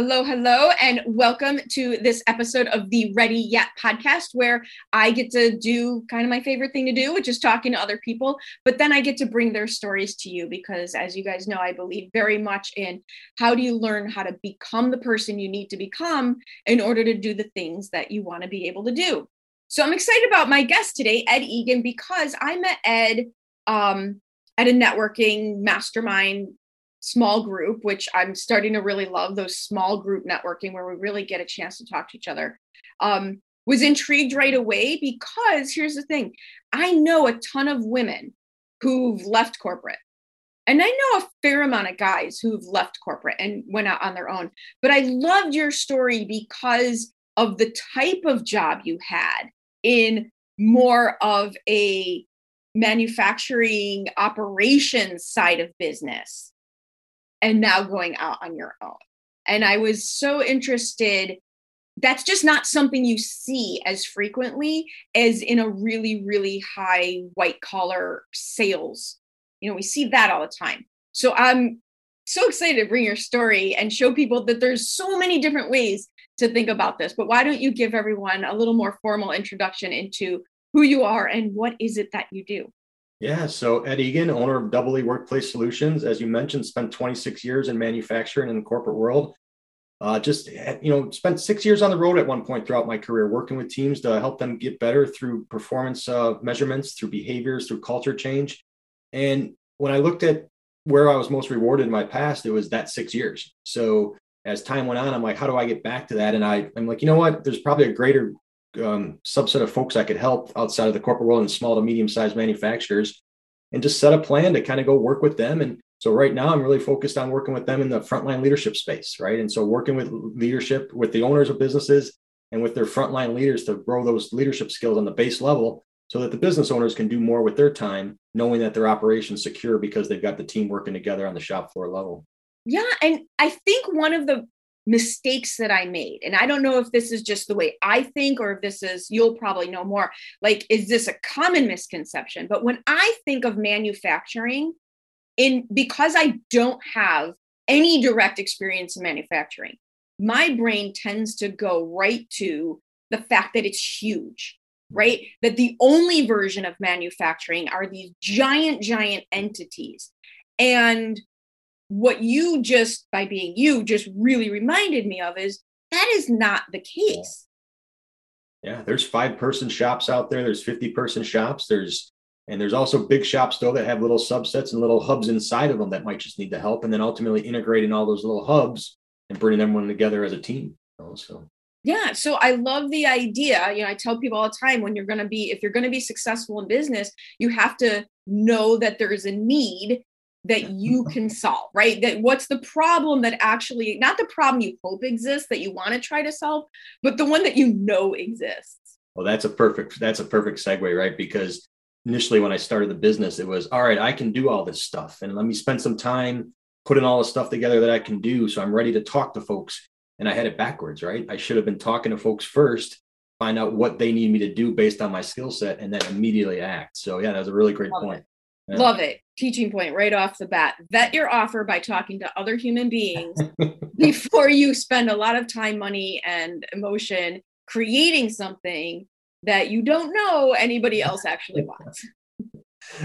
Hello, hello, and welcome to this episode of the Ready Yet podcast, where I get to do kind of my favorite thing to do, which is talking to other people. But then I get to bring their stories to you because, as you guys know, I believe very much in how do you learn how to become the person you need to become in order to do the things that you want to be able to do. So I'm excited about my guest today, Ed Egan, because I met Ed um, at a networking mastermind small group, which I'm starting to really love those small group networking where we really get a chance to talk to each other. Um, was intrigued right away because here's the thing I know a ton of women who've left corporate. And I know a fair amount of guys who've left corporate and went out on their own. But I loved your story because of the type of job you had in more of a manufacturing operations side of business and now going out on your own. And I was so interested. That's just not something you see as frequently as in a really, really high white collar sales. You know, we see that all the time. So I'm so excited to bring your story and show people that there's so many different ways to think about this. But why don't you give everyone a little more formal introduction into who you are and what is it that you do? Yeah, so Ed Egan, owner of Double E Workplace Solutions, as you mentioned, spent 26 years in manufacturing in the corporate world. Uh, just you know, spent six years on the road at one point throughout my career, working with teams to help them get better through performance uh, measurements, through behaviors, through culture change. And when I looked at where I was most rewarded in my past, it was that six years. So as time went on, I'm like, how do I get back to that? And I, I'm like, you know what? There's probably a greater um, subset of folks I could help outside of the corporate world and small to medium sized manufacturers and just set a plan to kind of go work with them. And so right now I'm really focused on working with them in the frontline leadership space, right? And so working with leadership with the owners of businesses and with their frontline leaders to grow those leadership skills on the base level so that the business owners can do more with their time, knowing that their operation's secure because they've got the team working together on the shop floor level. Yeah. And I think one of the mistakes that I made. And I don't know if this is just the way I think or if this is, you'll probably know more. Like, is this a common misconception? But when I think of manufacturing, in because I don't have any direct experience in manufacturing, my brain tends to go right to the fact that it's huge, right? That the only version of manufacturing are these giant, giant entities. And what you just by being you just really reminded me of is that is not the case. Yeah there's five person shops out there there's 50 person shops there's and there's also big shops though that have little subsets and little hubs inside of them that might just need the help and then ultimately integrating all those little hubs and bringing everyone together as a team so. Yeah so i love the idea you know i tell people all the time when you're going to be if you're going to be successful in business you have to know that there is a need that you can solve, right? That what's the problem that actually, not the problem you hope exists that you want to try to solve, but the one that you know exists. Well, that's a perfect, that's a perfect segue, right? Because initially when I started the business, it was all right, I can do all this stuff and let me spend some time putting all the stuff together that I can do. So I'm ready to talk to folks. And I had it backwards, right? I should have been talking to folks first, find out what they need me to do based on my skill set, and then immediately act. So yeah, that was a really great Love point. Yeah. Love it. Teaching point right off the bat. Vet your offer by talking to other human beings before you spend a lot of time, money, and emotion creating something that you don't know anybody else actually wants.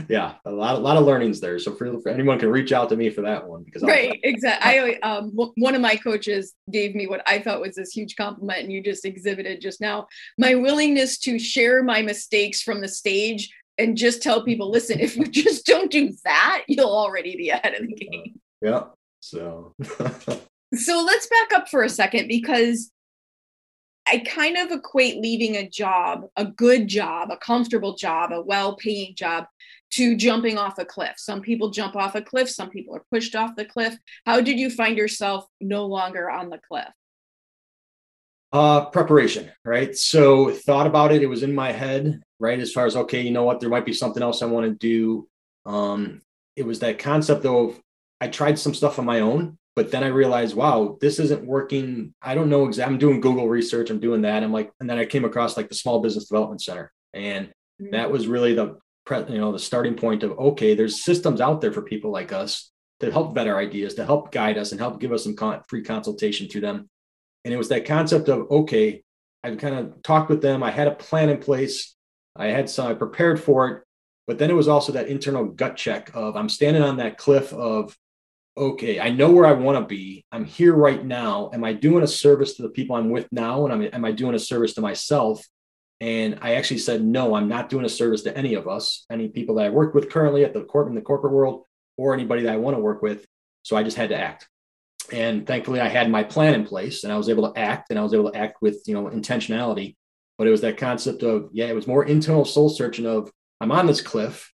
Yeah, a lot, a lot of learnings there. So for, for anyone can reach out to me for that one because right, I'll- exactly. I um, one of my coaches gave me what I thought was this huge compliment, and you just exhibited just now my willingness to share my mistakes from the stage and just tell people listen if you just don't do that you'll already be ahead of the game yeah so so let's back up for a second because I kind of equate leaving a job, a good job, a comfortable job, a well paying job, to jumping off a cliff. Some people jump off a cliff, some people are pushed off the cliff. How did you find yourself no longer on the cliff? Uh, preparation, right? So thought about it. It was in my head, right? As far as okay, you know what, there might be something else I want to do. Um, it was that concept of I tried some stuff on my own, but then I realized, wow, this isn't working. I don't know exactly. I'm doing Google research. I'm doing that. I'm like, and then I came across like the Small Business Development Center, and mm-hmm. that was really the you know the starting point of okay, there's systems out there for people like us to help vet our ideas, to help guide us, and help give us some con- free consultation through them. And it was that concept of okay, I kind of talked with them. I had a plan in place. I had some. I prepared for it, but then it was also that internal gut check of I'm standing on that cliff of okay, I know where I want to be. I'm here right now. Am I doing a service to the people I'm with now? And I'm, am I doing a service to myself? And I actually said, no, I'm not doing a service to any of us, any people that I work with currently at the corp in the corporate world, or anybody that I want to work with. So I just had to act. And thankfully I had my plan in place and I was able to act and I was able to act with, you know, intentionality. But it was that concept of, yeah, it was more internal soul searching of I'm on this cliff.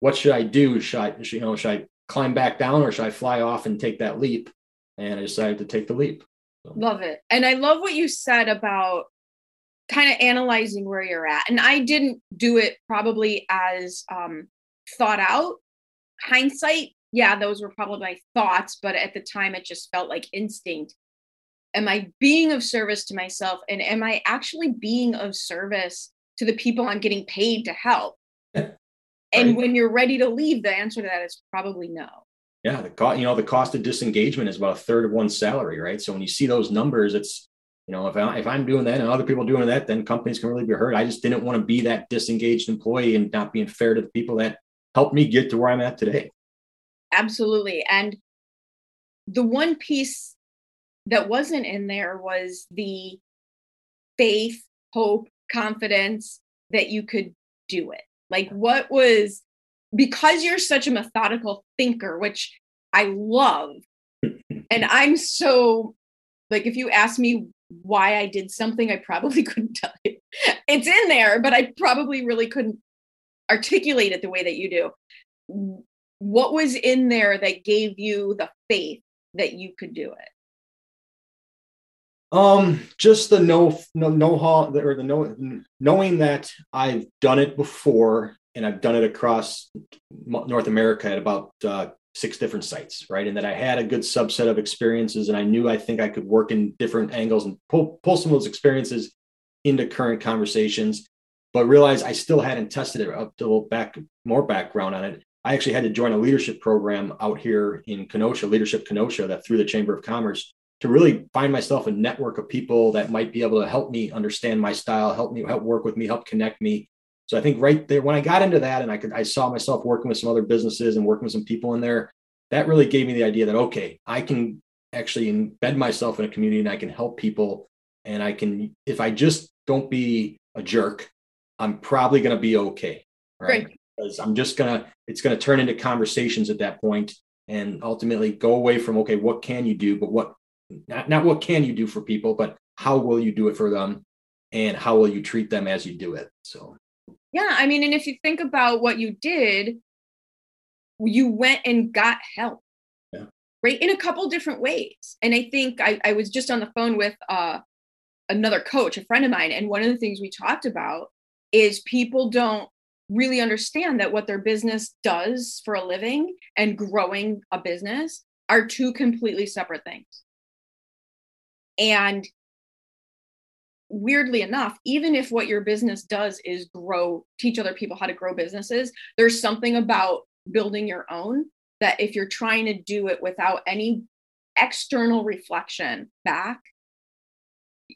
What should I do? Should I, you know, should I climb back down or should I fly off and take that leap? And I decided to take the leap. So. Love it. And I love what you said about kind of analyzing where you're at. And I didn't do it probably as um, thought out. Hindsight, yeah, those were probably my thoughts, but at the time it just felt like instinct. Am I being of service to myself? And am I actually being of service to the people I'm getting paid to help? And right. when you're ready to leave, the answer to that is probably no. Yeah, the cost, you know, the cost of disengagement is about a third of one's salary, right? So when you see those numbers, it's, you know, if I if I'm doing that and other people doing that, then companies can really be hurt. I just didn't want to be that disengaged employee and not being fair to the people that helped me get to where I'm at today. Absolutely. And the one piece that wasn't in there was the faith, hope, confidence that you could do it. Like, what was because you're such a methodical thinker, which I love, and I'm so like, if you ask me why I did something, I probably couldn't tell you. It's in there, but I probably really couldn't articulate it the way that you do. What was in there that gave you the faith that you could do it? Um, just the know know know how or the know knowing that I've done it before and I've done it across North America at about uh, six different sites, right? And that I had a good subset of experiences, and I knew I think I could work in different angles and pull pull some of those experiences into current conversations, but realize I still hadn't tested it up to a back more background on it. I actually had to join a leadership program out here in Kenosha, Leadership Kenosha, that through the Chamber of Commerce to really find myself a network of people that might be able to help me understand my style, help me, help work with me, help connect me. So I think right there, when I got into that and I could, I saw myself working with some other businesses and working with some people in there, that really gave me the idea that, okay, I can actually embed myself in a community and I can help people. And I can, if I just don't be a jerk, I'm probably going to be okay. Right. right. Because I'm just going to, it's going to turn into conversations at that point and ultimately go away from, okay, what can you do? But what not, not what can you do for people, but how will you do it for them and how will you treat them as you do it? So, yeah, I mean, and if you think about what you did, you went and got help. Yeah. Right. In a couple different ways. And I think I, I was just on the phone with uh, another coach, a friend of mine. And one of the things we talked about is people don't really understand that what their business does for a living and growing a business are two completely separate things. And weirdly enough, even if what your business does is grow, teach other people how to grow businesses, there's something about building your own that if you're trying to do it without any external reflection back,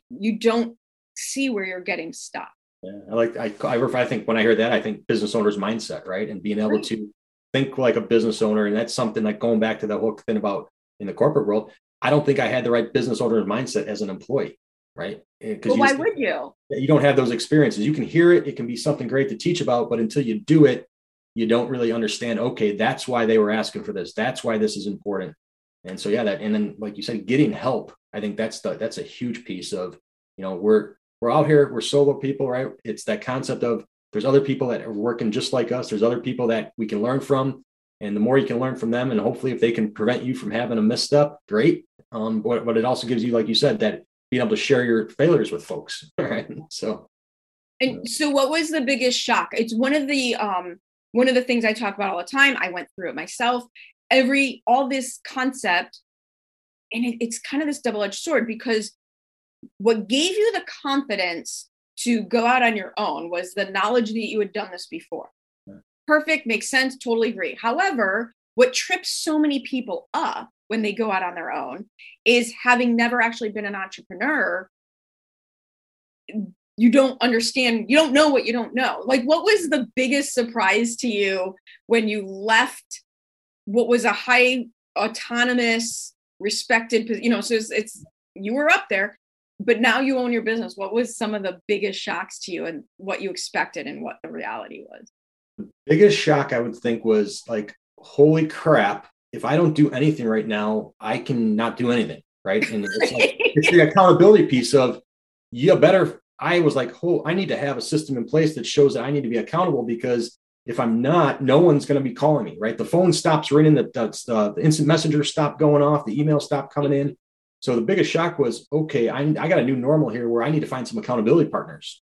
you don't see where you're getting stuck. Yeah, I like I, I I think when I hear that, I think business owner's mindset, right? And being able right. to think like a business owner. And that's something like going back to the whole thing about in the corporate world, I don't think I had the right business owner mindset as an employee. right? Eh, because well, why just, would you? You don't have those experiences. You can hear it; it can be something great to teach about, but until you do it, you don't really understand. Okay, that's why they were asking for this. That's why this is important. And so, yeah, that and then, like you said, getting help. I think that's the that's a huge piece of you know we're we're out here we're solo people, right? It's that concept of there's other people that are working just like us. There's other people that we can learn from, and the more you can learn from them, and hopefully if they can prevent you from having a misstep, great. Um, but, but it also gives you, like you said, that being able to share your failures with folks. Right. So. And so, what was the biggest shock? It's one of the um, one of the things I talk about all the time. I went through it myself. Every all this concept, and it, it's kind of this double edged sword because what gave you the confidence to go out on your own was the knowledge that you had done this before. Perfect, makes sense, totally agree. However, what trips so many people up when they go out on their own is having never actually been an entrepreneur you don't understand you don't know what you don't know. Like what was the biggest surprise to you when you left what was a high autonomous respected you know so it's, it's you were up there but now you own your business. What was some of the biggest shocks to you and what you expected and what the reality was the biggest shock i would think was like holy crap if i don't do anything right now i can not do anything right? And it's, like, it's the accountability piece of you better i was like oh i need to have a system in place that shows that i need to be accountable because if i'm not no one's going to be calling me right? The phone stops ringing the, the, the instant messenger stopped going off the email stopped coming in. So the biggest shock was, okay, I, I got a new normal here where I need to find some accountability partners.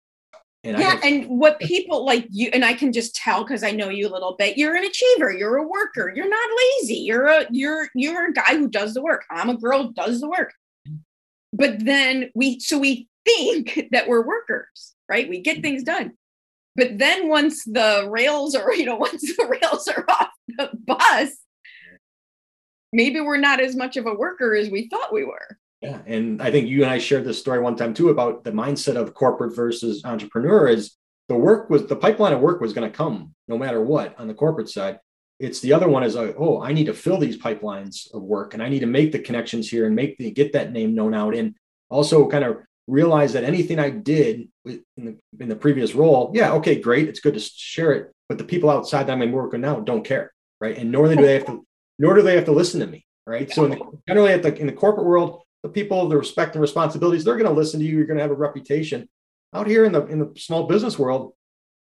And yeah, and what people like you and I can just tell because I know you a little bit. You're an achiever. You're a worker. You're not lazy. You're a you're you're a guy who does the work. I'm a girl who does the work. But then we so we think that we're workers, right? We get things done. But then once the rails are, you know, once the rails are off the bus, maybe we're not as much of a worker as we thought we were. Yeah. And I think you and I shared this story one time too about the mindset of corporate versus entrepreneur is the work was the pipeline of work was going to come no matter what on the corporate side. It's the other one is like, oh, I need to fill these pipelines of work and I need to make the connections here and make the get that name known out and also kind of realize that anything I did in the, in the previous role, yeah, okay, great. It's good to share it. But the people outside that I'm working now don't care. Right. And nor do they have to nor do they have to listen to me, right? So in the, generally at the in the corporate world, the people, the respect and responsibilities, they're going to listen to you. You're going to have a reputation. Out here in the in the small business world,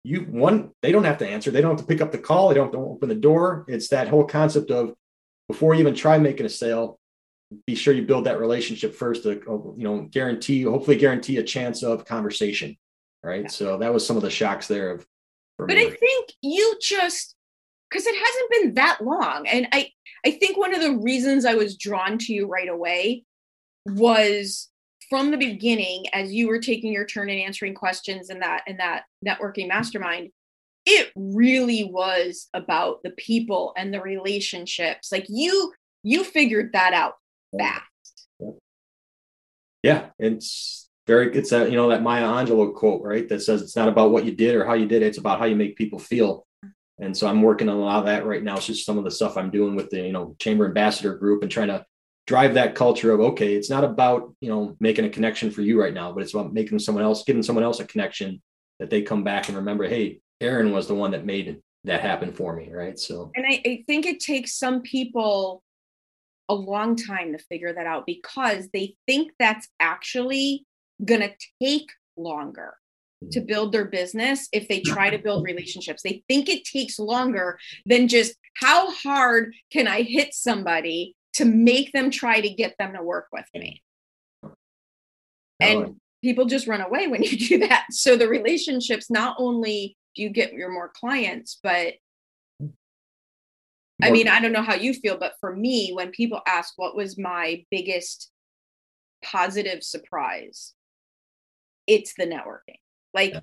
you one they don't have to answer. They don't have to pick up the call. They don't have to open the door. It's that whole concept of before you even try making a sale, be sure you build that relationship first to oh, you know guarantee hopefully guarantee a chance of conversation right yeah. so that was some of the shocks there of but me. i think you just because it hasn't been that long and i I think one of the reasons I was drawn to you right away was from the beginning as you were taking your turn and answering questions in that in that networking mastermind it really was about the people and the relationships. Like you you figured that out fast. Yeah. It's very it's a you know that maya angelou quote right that says it's not about what you did or how you did it it's about how you make people feel. And so I'm working on a lot of that right now. It's just some of the stuff I'm doing with the, you know, chamber ambassador group and trying to drive that culture of, okay, it's not about, you know, making a connection for you right now, but it's about making someone else, giving someone else a connection that they come back and remember, hey, Aaron was the one that made that happen for me. Right. So, and I, I think it takes some people a long time to figure that out because they think that's actually going to take longer hmm. to build their business if they try to build relationships. They think it takes longer than just how hard can I hit somebody to make them try to get them to work with me. And people just run away when you do that. So the relationships not only do you get your more clients, but I mean, I don't know how you feel, but for me, when people ask what was my biggest positive surprise, it's the networking. Like yeah.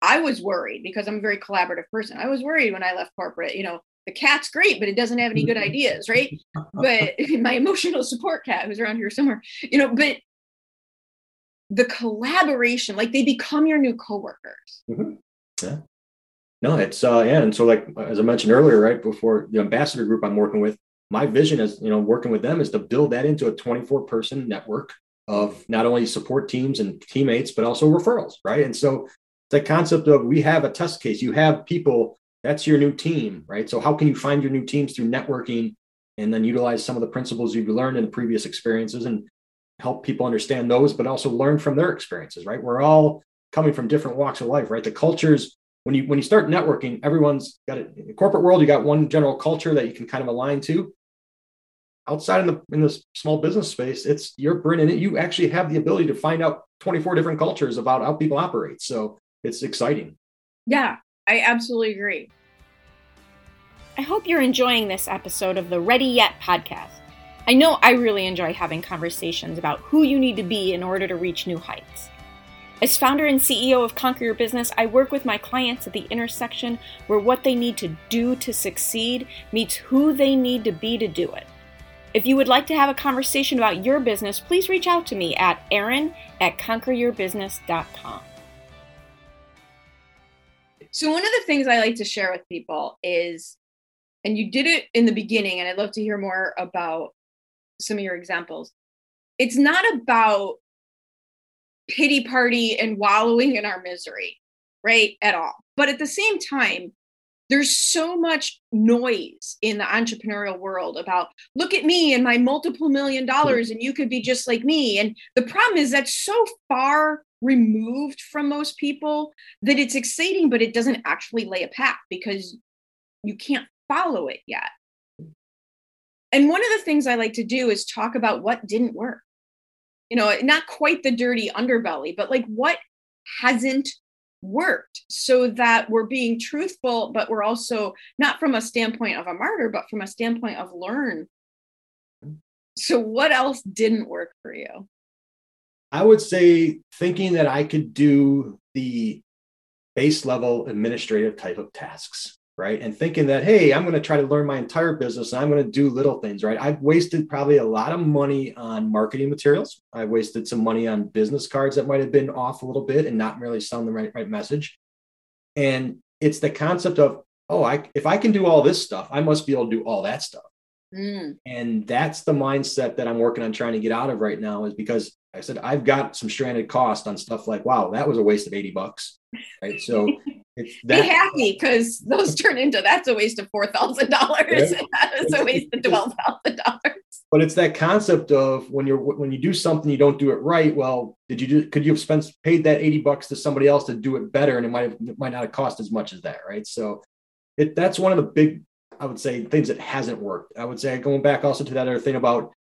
I was worried because I'm a very collaborative person. I was worried when I left corporate, you know, the cat's great, but it doesn't have any good ideas, right? but my emotional support cat who's around here somewhere, you know, but the collaboration, like they become your new coworkers. Mm-hmm. Yeah. No, it's uh yeah. And so like as I mentioned earlier, right before the ambassador group I'm working with, my vision is, you know, working with them is to build that into a 24 person network of not only support teams and teammates, but also referrals, right? And so the concept of we have a test case, you have people, that's your new team, right? So how can you find your new teams through networking and then utilize some of the principles you've learned in previous experiences and help people understand those, but also learn from their experiences, right? We're all coming from different walks of life, right? The cultures, when you when you start networking, everyone's got it. In the corporate world, you got one general culture that you can kind of align to outside in the in the small business space, it's you're bringing it. You actually have the ability to find out 24 different cultures about how people operate. So it's exciting. Yeah, I absolutely agree. I hope you're enjoying this episode of the Ready Yet podcast. I know I really enjoy having conversations about who you need to be in order to reach new heights. As founder and CEO of Conquer Your Business, I work with my clients at the intersection where what they need to do to succeed meets who they need to be to do it. If you would like to have a conversation about your business, please reach out to me at erin at conqueryourbusiness.com. So, one of the things I like to share with people is, and you did it in the beginning, and I'd love to hear more about some of your examples. It's not about pity party and wallowing in our misery, right? At all. But at the same time, there's so much noise in the entrepreneurial world about look at me and my multiple million dollars and you could be just like me and the problem is that's so far removed from most people that it's exciting but it doesn't actually lay a path because you can't follow it yet. And one of the things i like to do is talk about what didn't work. You know not quite the dirty underbelly but like what hasn't worked so that we're being truthful but we're also not from a standpoint of a martyr but from a standpoint of learn. So what else didn't work for you i would say thinking that i could do the base level administrative type of tasks right? And thinking that, hey, I'm going to try to learn my entire business and I'm going to do little things, right? I've wasted probably a lot of money on marketing materials. I've wasted some money on business cards that might have been off a little bit and not really selling the right, right message. And it's the concept of, oh, I, if I can do all this stuff, I must be able to do all that stuff. Mm. And that's the mindset that I'm working on trying to get out of right now is because I said I've got some stranded cost on stuff like, wow, that was a waste of 80 bucks. Right. So it's that, Be happy because those turn into that's a waste of four thousand dollars. That is a waste of twelve thousand dollars. But it's that concept of when you're when you do something you don't do it right. Well, did you do? Could you have spent paid that eighty bucks to somebody else to do it better, and it might have it might not have cost as much as that, right? So, it that's one of the big I would say things that hasn't worked. I would say going back also to that other thing about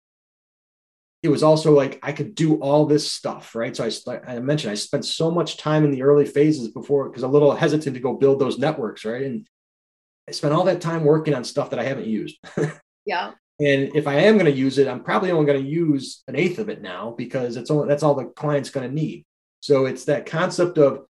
it was also like I could do all this stuff, right? So I, I mentioned I spent so much time in the early phases before because a little hesitant to go build those networks, right? And I spent all that time working on stuff that I haven't used. yeah. And if I am going to use it, I'm probably only going to use an eighth of it now because it's only that's all the client's going to need. So it's that concept of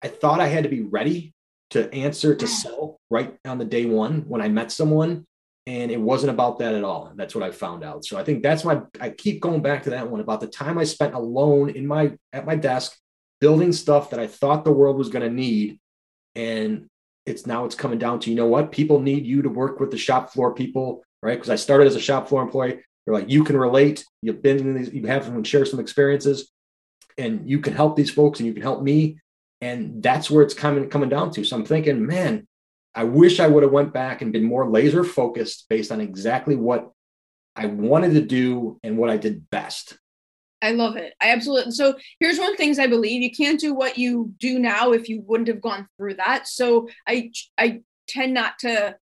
I thought I had to be ready to answer to sell right on the day one when I met someone and it wasn't about that at all. That's what i found out. So i think that's why i keep going back to that one about the time i spent alone in my at my desk building stuff that i thought the world was going to need and it's now it's coming down to you know what? People need you to work with the shop floor people right? Because i started as a shop floor employee. They're like you can relate. You've been in these you have and share some experiences and you can help these folks and you can help me and that's where it's coming coming down to so i'm thinking man I wish I would have went back and been more laser focused based on exactly what I wanted to do and what I did best. I love it. I absolutely. So here's one of the things I believe: you can't do what you do now if you wouldn't have gone through that. So I I tend not to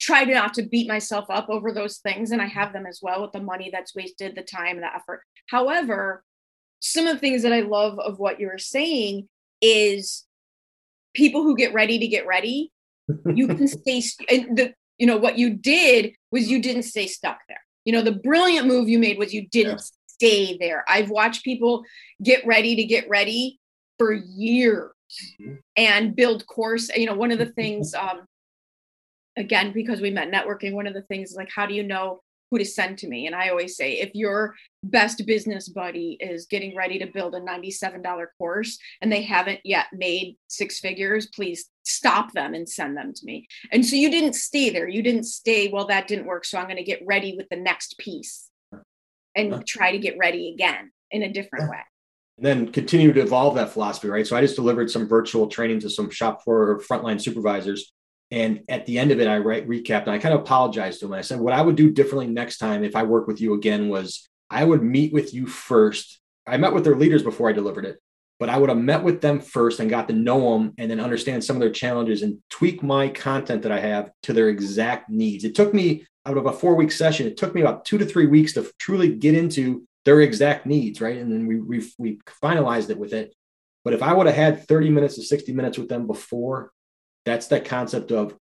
try to not to beat myself up over those things, and I have them as well with the money that's wasted, the time, the effort. However, some of the things that I love of what you're saying is people who get ready to get ready you can stay and the you know what you did was you didn't stay stuck there you know the brilliant move you made was you didn't yeah. stay there i've watched people get ready to get ready for years mm-hmm. and build course you know one of the things um again because we met networking one of the things is like how do you know who to send to me. And I always say, if your best business buddy is getting ready to build a $97 course and they haven't yet made six figures, please stop them and send them to me. And so you didn't stay there. You didn't stay, well, that didn't work. So I'm going to get ready with the next piece. and try to get ready again in a different way and then continue to evolve that philosophy right so i just delivered some virtual training to some shop floor frontline supervisors and at the end of it i re- recapped and i kind of apologized to them i said what i would do differently next time if i work with you again was i would meet with you first i met with their leaders before i delivered it but I would have met with them first and got to know them and then understand some of their challenges and tweak my content that I have to their exact needs. It took me out of a four week session, it took me about two to three weeks to truly get into their exact needs, right? And then we, we, we finalized it with it. But if I would have had 30 minutes to 60 minutes with them before, that's that concept of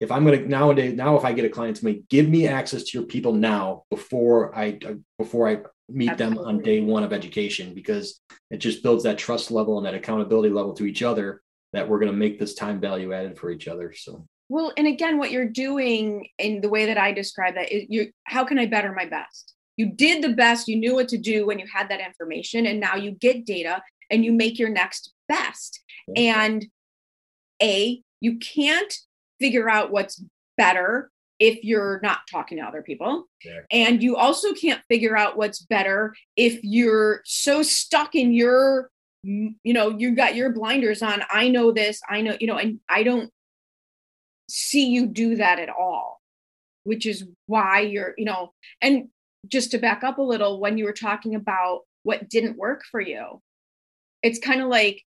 if I'm going to nowadays, now if I get a client to me, give me access to your people now before I, before I meet Absolutely. them on day one of education because it just builds that trust level and that accountability level to each other that we're going to make this time value added for each other so. Well and again what you're doing in the way that i describe that is you how can i better my best? You did the best you knew what to do when you had that information and now you get data and you make your next best. And a you can't figure out what's better if you're not talking to other people. Yeah. And you also can't figure out what's better if you're so stuck in your, you know, you've got your blinders on. I know this, I know, you know, and I don't see you do that at all, which is why you're, you know, and just to back up a little, when you were talking about what didn't work for you, it's kind of like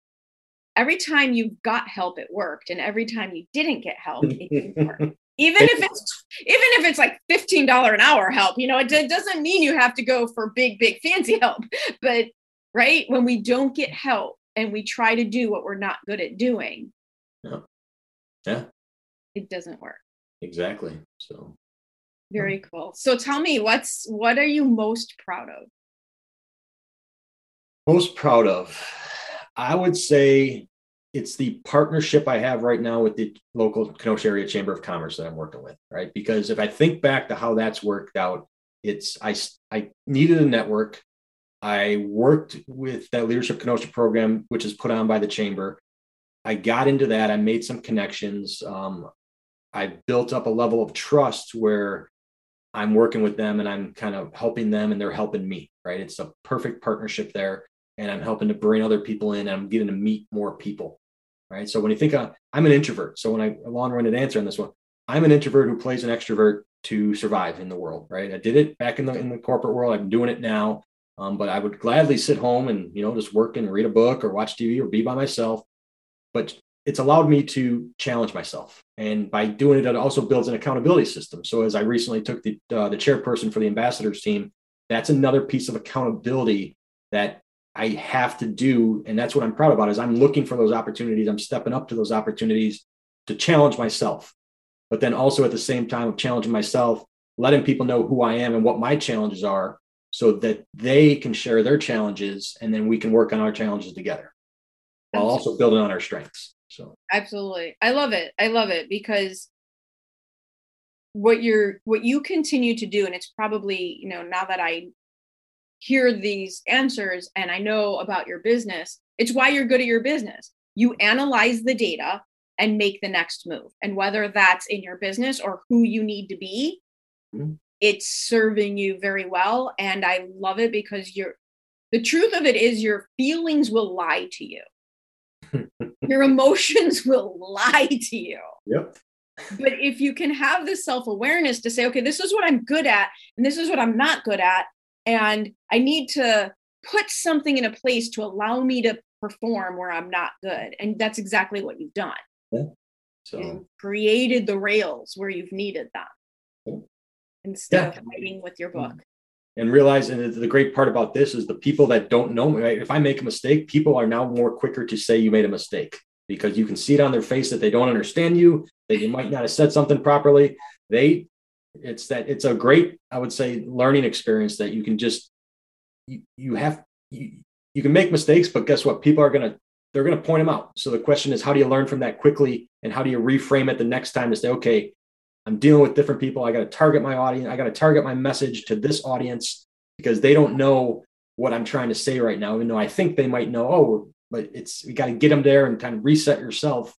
every time you got help, it worked. And every time you didn't get help, it didn't work. Even if it's even if it's like $15 an hour help you know it, it doesn't mean you have to go for big big fancy help. But right when we don't get help and we try to do what we're not good at doing yeah. Yeah. it doesn't work. Exactly so. Very cool. So tell me what's what are you most proud of? Most proud of i would say it's the partnership I have right now with the local Kenosha area chamber of commerce that I'm working with, right? Because if I think back to how that's worked out, it's I I needed a network. I worked with that leadership Kenosha program, which is put on by the chamber. I got into that. I made some connections. Um, I built up a level of trust where I'm working with them and I'm kind of helping them and they're helping me, right? It's a perfect partnership there. And I'm helping to bring other people in and I'm getting to meet more people right? So when you think of, I'm an introvert. So when I a long-winded answer on this one, I'm an introvert who plays an extrovert to survive in the world, right? I did it back in the in the corporate world. I'm doing it now, um, but I would gladly sit home and you know just work and read a book or watch TV or be by myself. But it's allowed me to challenge myself, and by doing it, it also builds an accountability system. So as I recently took the uh, the chairperson for the ambassadors team, that's another piece of accountability that I have to do, and that's what I'm proud about, is I'm looking for those opportunities. I'm stepping up to those opportunities to challenge myself. But then also at the same time of challenging myself, letting people know who I am and what my challenges are so that they can share their challenges and then we can work on our challenges together while also building on our strengths. So absolutely. I love it. I love it because what you're what you continue to do and it's probably you know now that i hear these answers and I know about your business, it's why you're good at your business. You analyze the data and make the next move. And whether that's in your business or who you need to be, mm-hmm. it's serving you very well. And I love it because you're the truth of it is your feelings will lie to you. your emotions will lie to you. Yep. But if you can have this self awareness to say, okay, this is what I'm good at and this is what I'm not good at, and I need to put something in a place to allow me to perform where I'm not good. And that's exactly what you've done. Yeah. So created the rails where you've needed them yeah. instead yeah. of fighting with your mm-hmm. book. And realizing that the great part about this is the people that don't know me, right? if I make a mistake, people are now more quicker to say you made a mistake because you can see it on their face that they don't understand you, that you might not have said something properly. They it's that it's a great i would say learning experience that you can just you, you have you, you can make mistakes but guess what? People are going to they're going to point them out. So the question is how do you learn from that quickly? And how do you reframe it the next time to say okay i'm dealing with different people. I got to target my audience i got to target my message to this audience because they don't know what i'm trying to say right now. Even though i think they might know oh but it's you got to get them there and kind of reset yourself.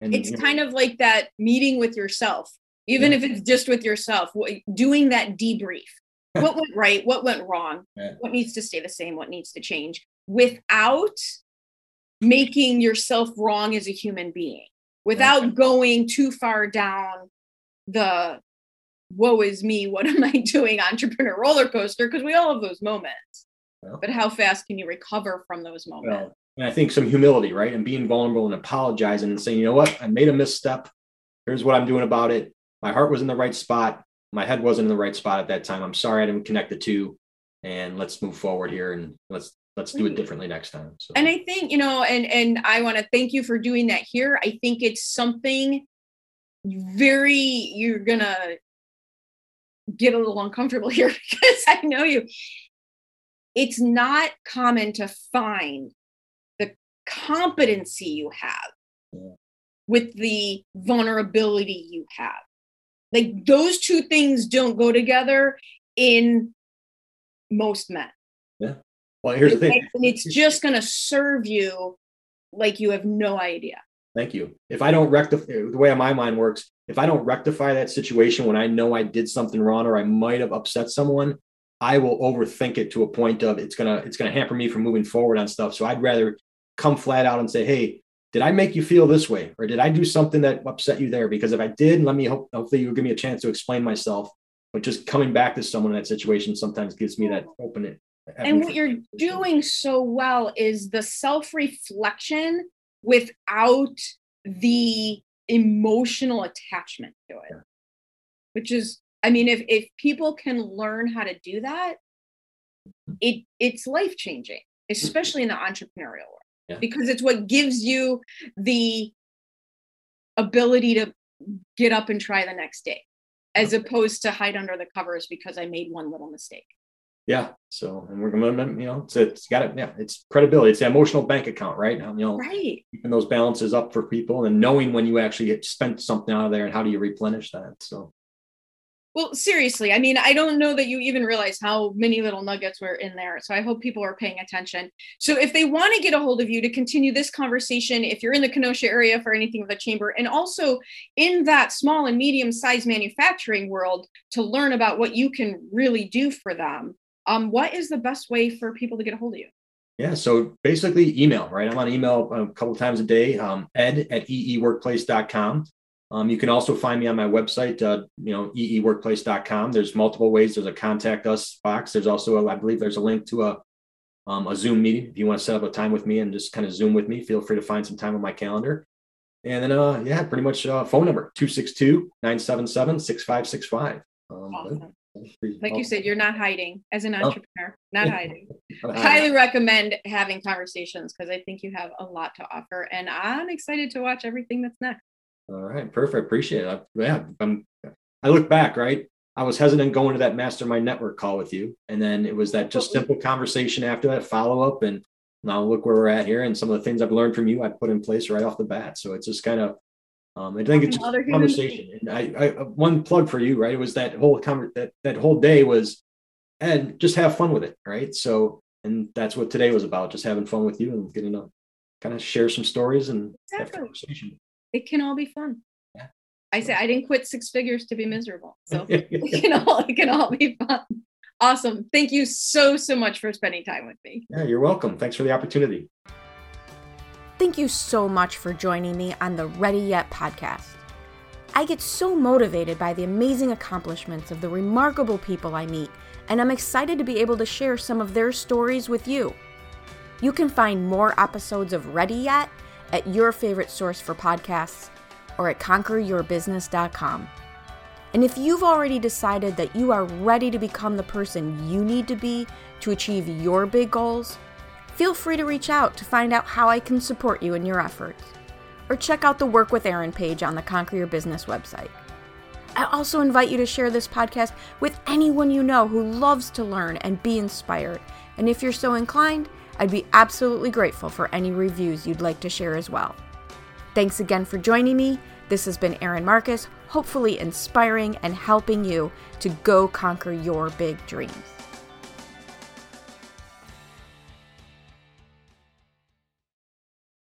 And it's you know, kind of like that meeting with yourself even yeah. if it's just with yourself doing that debrief what went right, what went wrong, Yeah. what needs to stay the same, what needs to change without making yourself wrong as a human being, without going too far down the woe is me, what am I doing entrepreneur roller coaster? Because we all have those moments. Yeah. But how fast can you recover from those moments? Well, and I think some humility, right? And being vulnerable and apologizing and saying, you know what, I made a misstep. Here's what I'm doing about it. My heart was in the right spot. My head wasn't in the right spot at that time. I'm sorry I didn't connect the two. And let's move forward here and let's let's do it differently next time. So and i think you know and and i want to thank you for doing that here i think it's something very you're gonna get a little uncomfortable here because i know you it's not common to find the competency you have with the vulnerability you have like those two things don't go together in most men Yeah. well, here's the thing. and it's just going to serve you like you have no idea. Thank you. If I don't rectify the way my mind works, if I don't rectify that situation when I know I did something wrong or I might have upset someone, I will overthink it to a point of it's gonna it's gonna hamper me from moving forward on stuff. So I'd rather come flat out and say, hey, did I make you feel this way, or did I do something that upset you there? Because if I did, let me hope hopefully you'll give me a chance to explain myself. But just coming back to someone in that situation sometimes gives me that open it. And what you're doing so well is the self reflection without the emotional attachment to it, Yeah. which is, I mean, if, if people can learn how to do that, it it's life changing, especially in the entrepreneurial world, Yeah. because it's what gives you the ability to get up and try the next day, as opposed to hide under the covers because I made one little mistake. Yeah. So, and we're gonna, you know, it's, it's got it. Yeah, it's credibility. It's the emotional bank account, right? You know, Right. keeping those balances up for people and knowing when you actually get spent something out of there and how do you replenish that. So, Well, seriously, I mean, I don't know that you even realize how many little nuggets were in there. So I hope people are paying attention. So if they want to get a hold of you to continue this conversation, if you're in the Kenosha area for anything of the chamber, and also in that small and medium sized manufacturing world to learn about what you can really do for them, um, what is the best way for people to get a hold of you? yeah. So basically, email, right? I'm on email a couple times a day, um, ed at eeworkplace.com. Um, you can also find me on my website, uh, you know, eeworkplace.com. There's multiple ways. There's a contact us box. There's also, a, I believe, there's a link to a um, a Zoom meeting. If you want to set up a time with me and just kind of Zoom with me, feel free to find some time on my calendar. And then, uh, yeah, pretty much uh, phone number 262 977 6565. Um, Like you said, you're not hiding as an Oh. entrepreneur, not hiding. Uh, highly recommend having conversations because I think you have a lot to offer, and I'm excited to watch everything that's next. All right, perfect. Appreciate it. I, yeah, I'm, I look back, right? I was hesitant going to that mastermind network call with you, and then it was that just simple conversation after that follow up, and now look where we're at here, and some of the things I've learned from you, I put in place right off the bat. So it's just kind of, um, I think it's just a conversation. And I, I, one plug for you, right? It was that whole conver- that that whole day was, and just have fun with it, right? So, and that's what today was about, just having fun with you and getting to kind of share some stories and have Exactly. conversation. It can all be fun. Yeah. I say I didn't quit six figures to be miserable, so it can all it can all be fun. Awesome. Thank you so so much for spending time with me. Yeah, you're welcome. Thanks for the opportunity. Thank you so much for joining me on the Ready Yet podcast. I get so motivated by the amazing accomplishments of the remarkable people I meet, and I'm excited to be able to share some of their stories with you. You can find more episodes of Ready Yet at your favorite source for podcasts or at conqueryourbusiness.com. And if you've already decided that you are ready to become the person you need to be to achieve your big goals, feel free to reach out to find out how I can support you in your efforts. Or check out the Work with Erin page on the Conquer Your Business website. I also invite you to share this podcast with anyone you know who loves to learn and be inspired. And if you're so inclined, I'd be absolutely grateful for any reviews you'd like to share as well. Thanks again for joining me. This has been Erin Marcus, hopefully inspiring and helping you to go conquer your big dreams.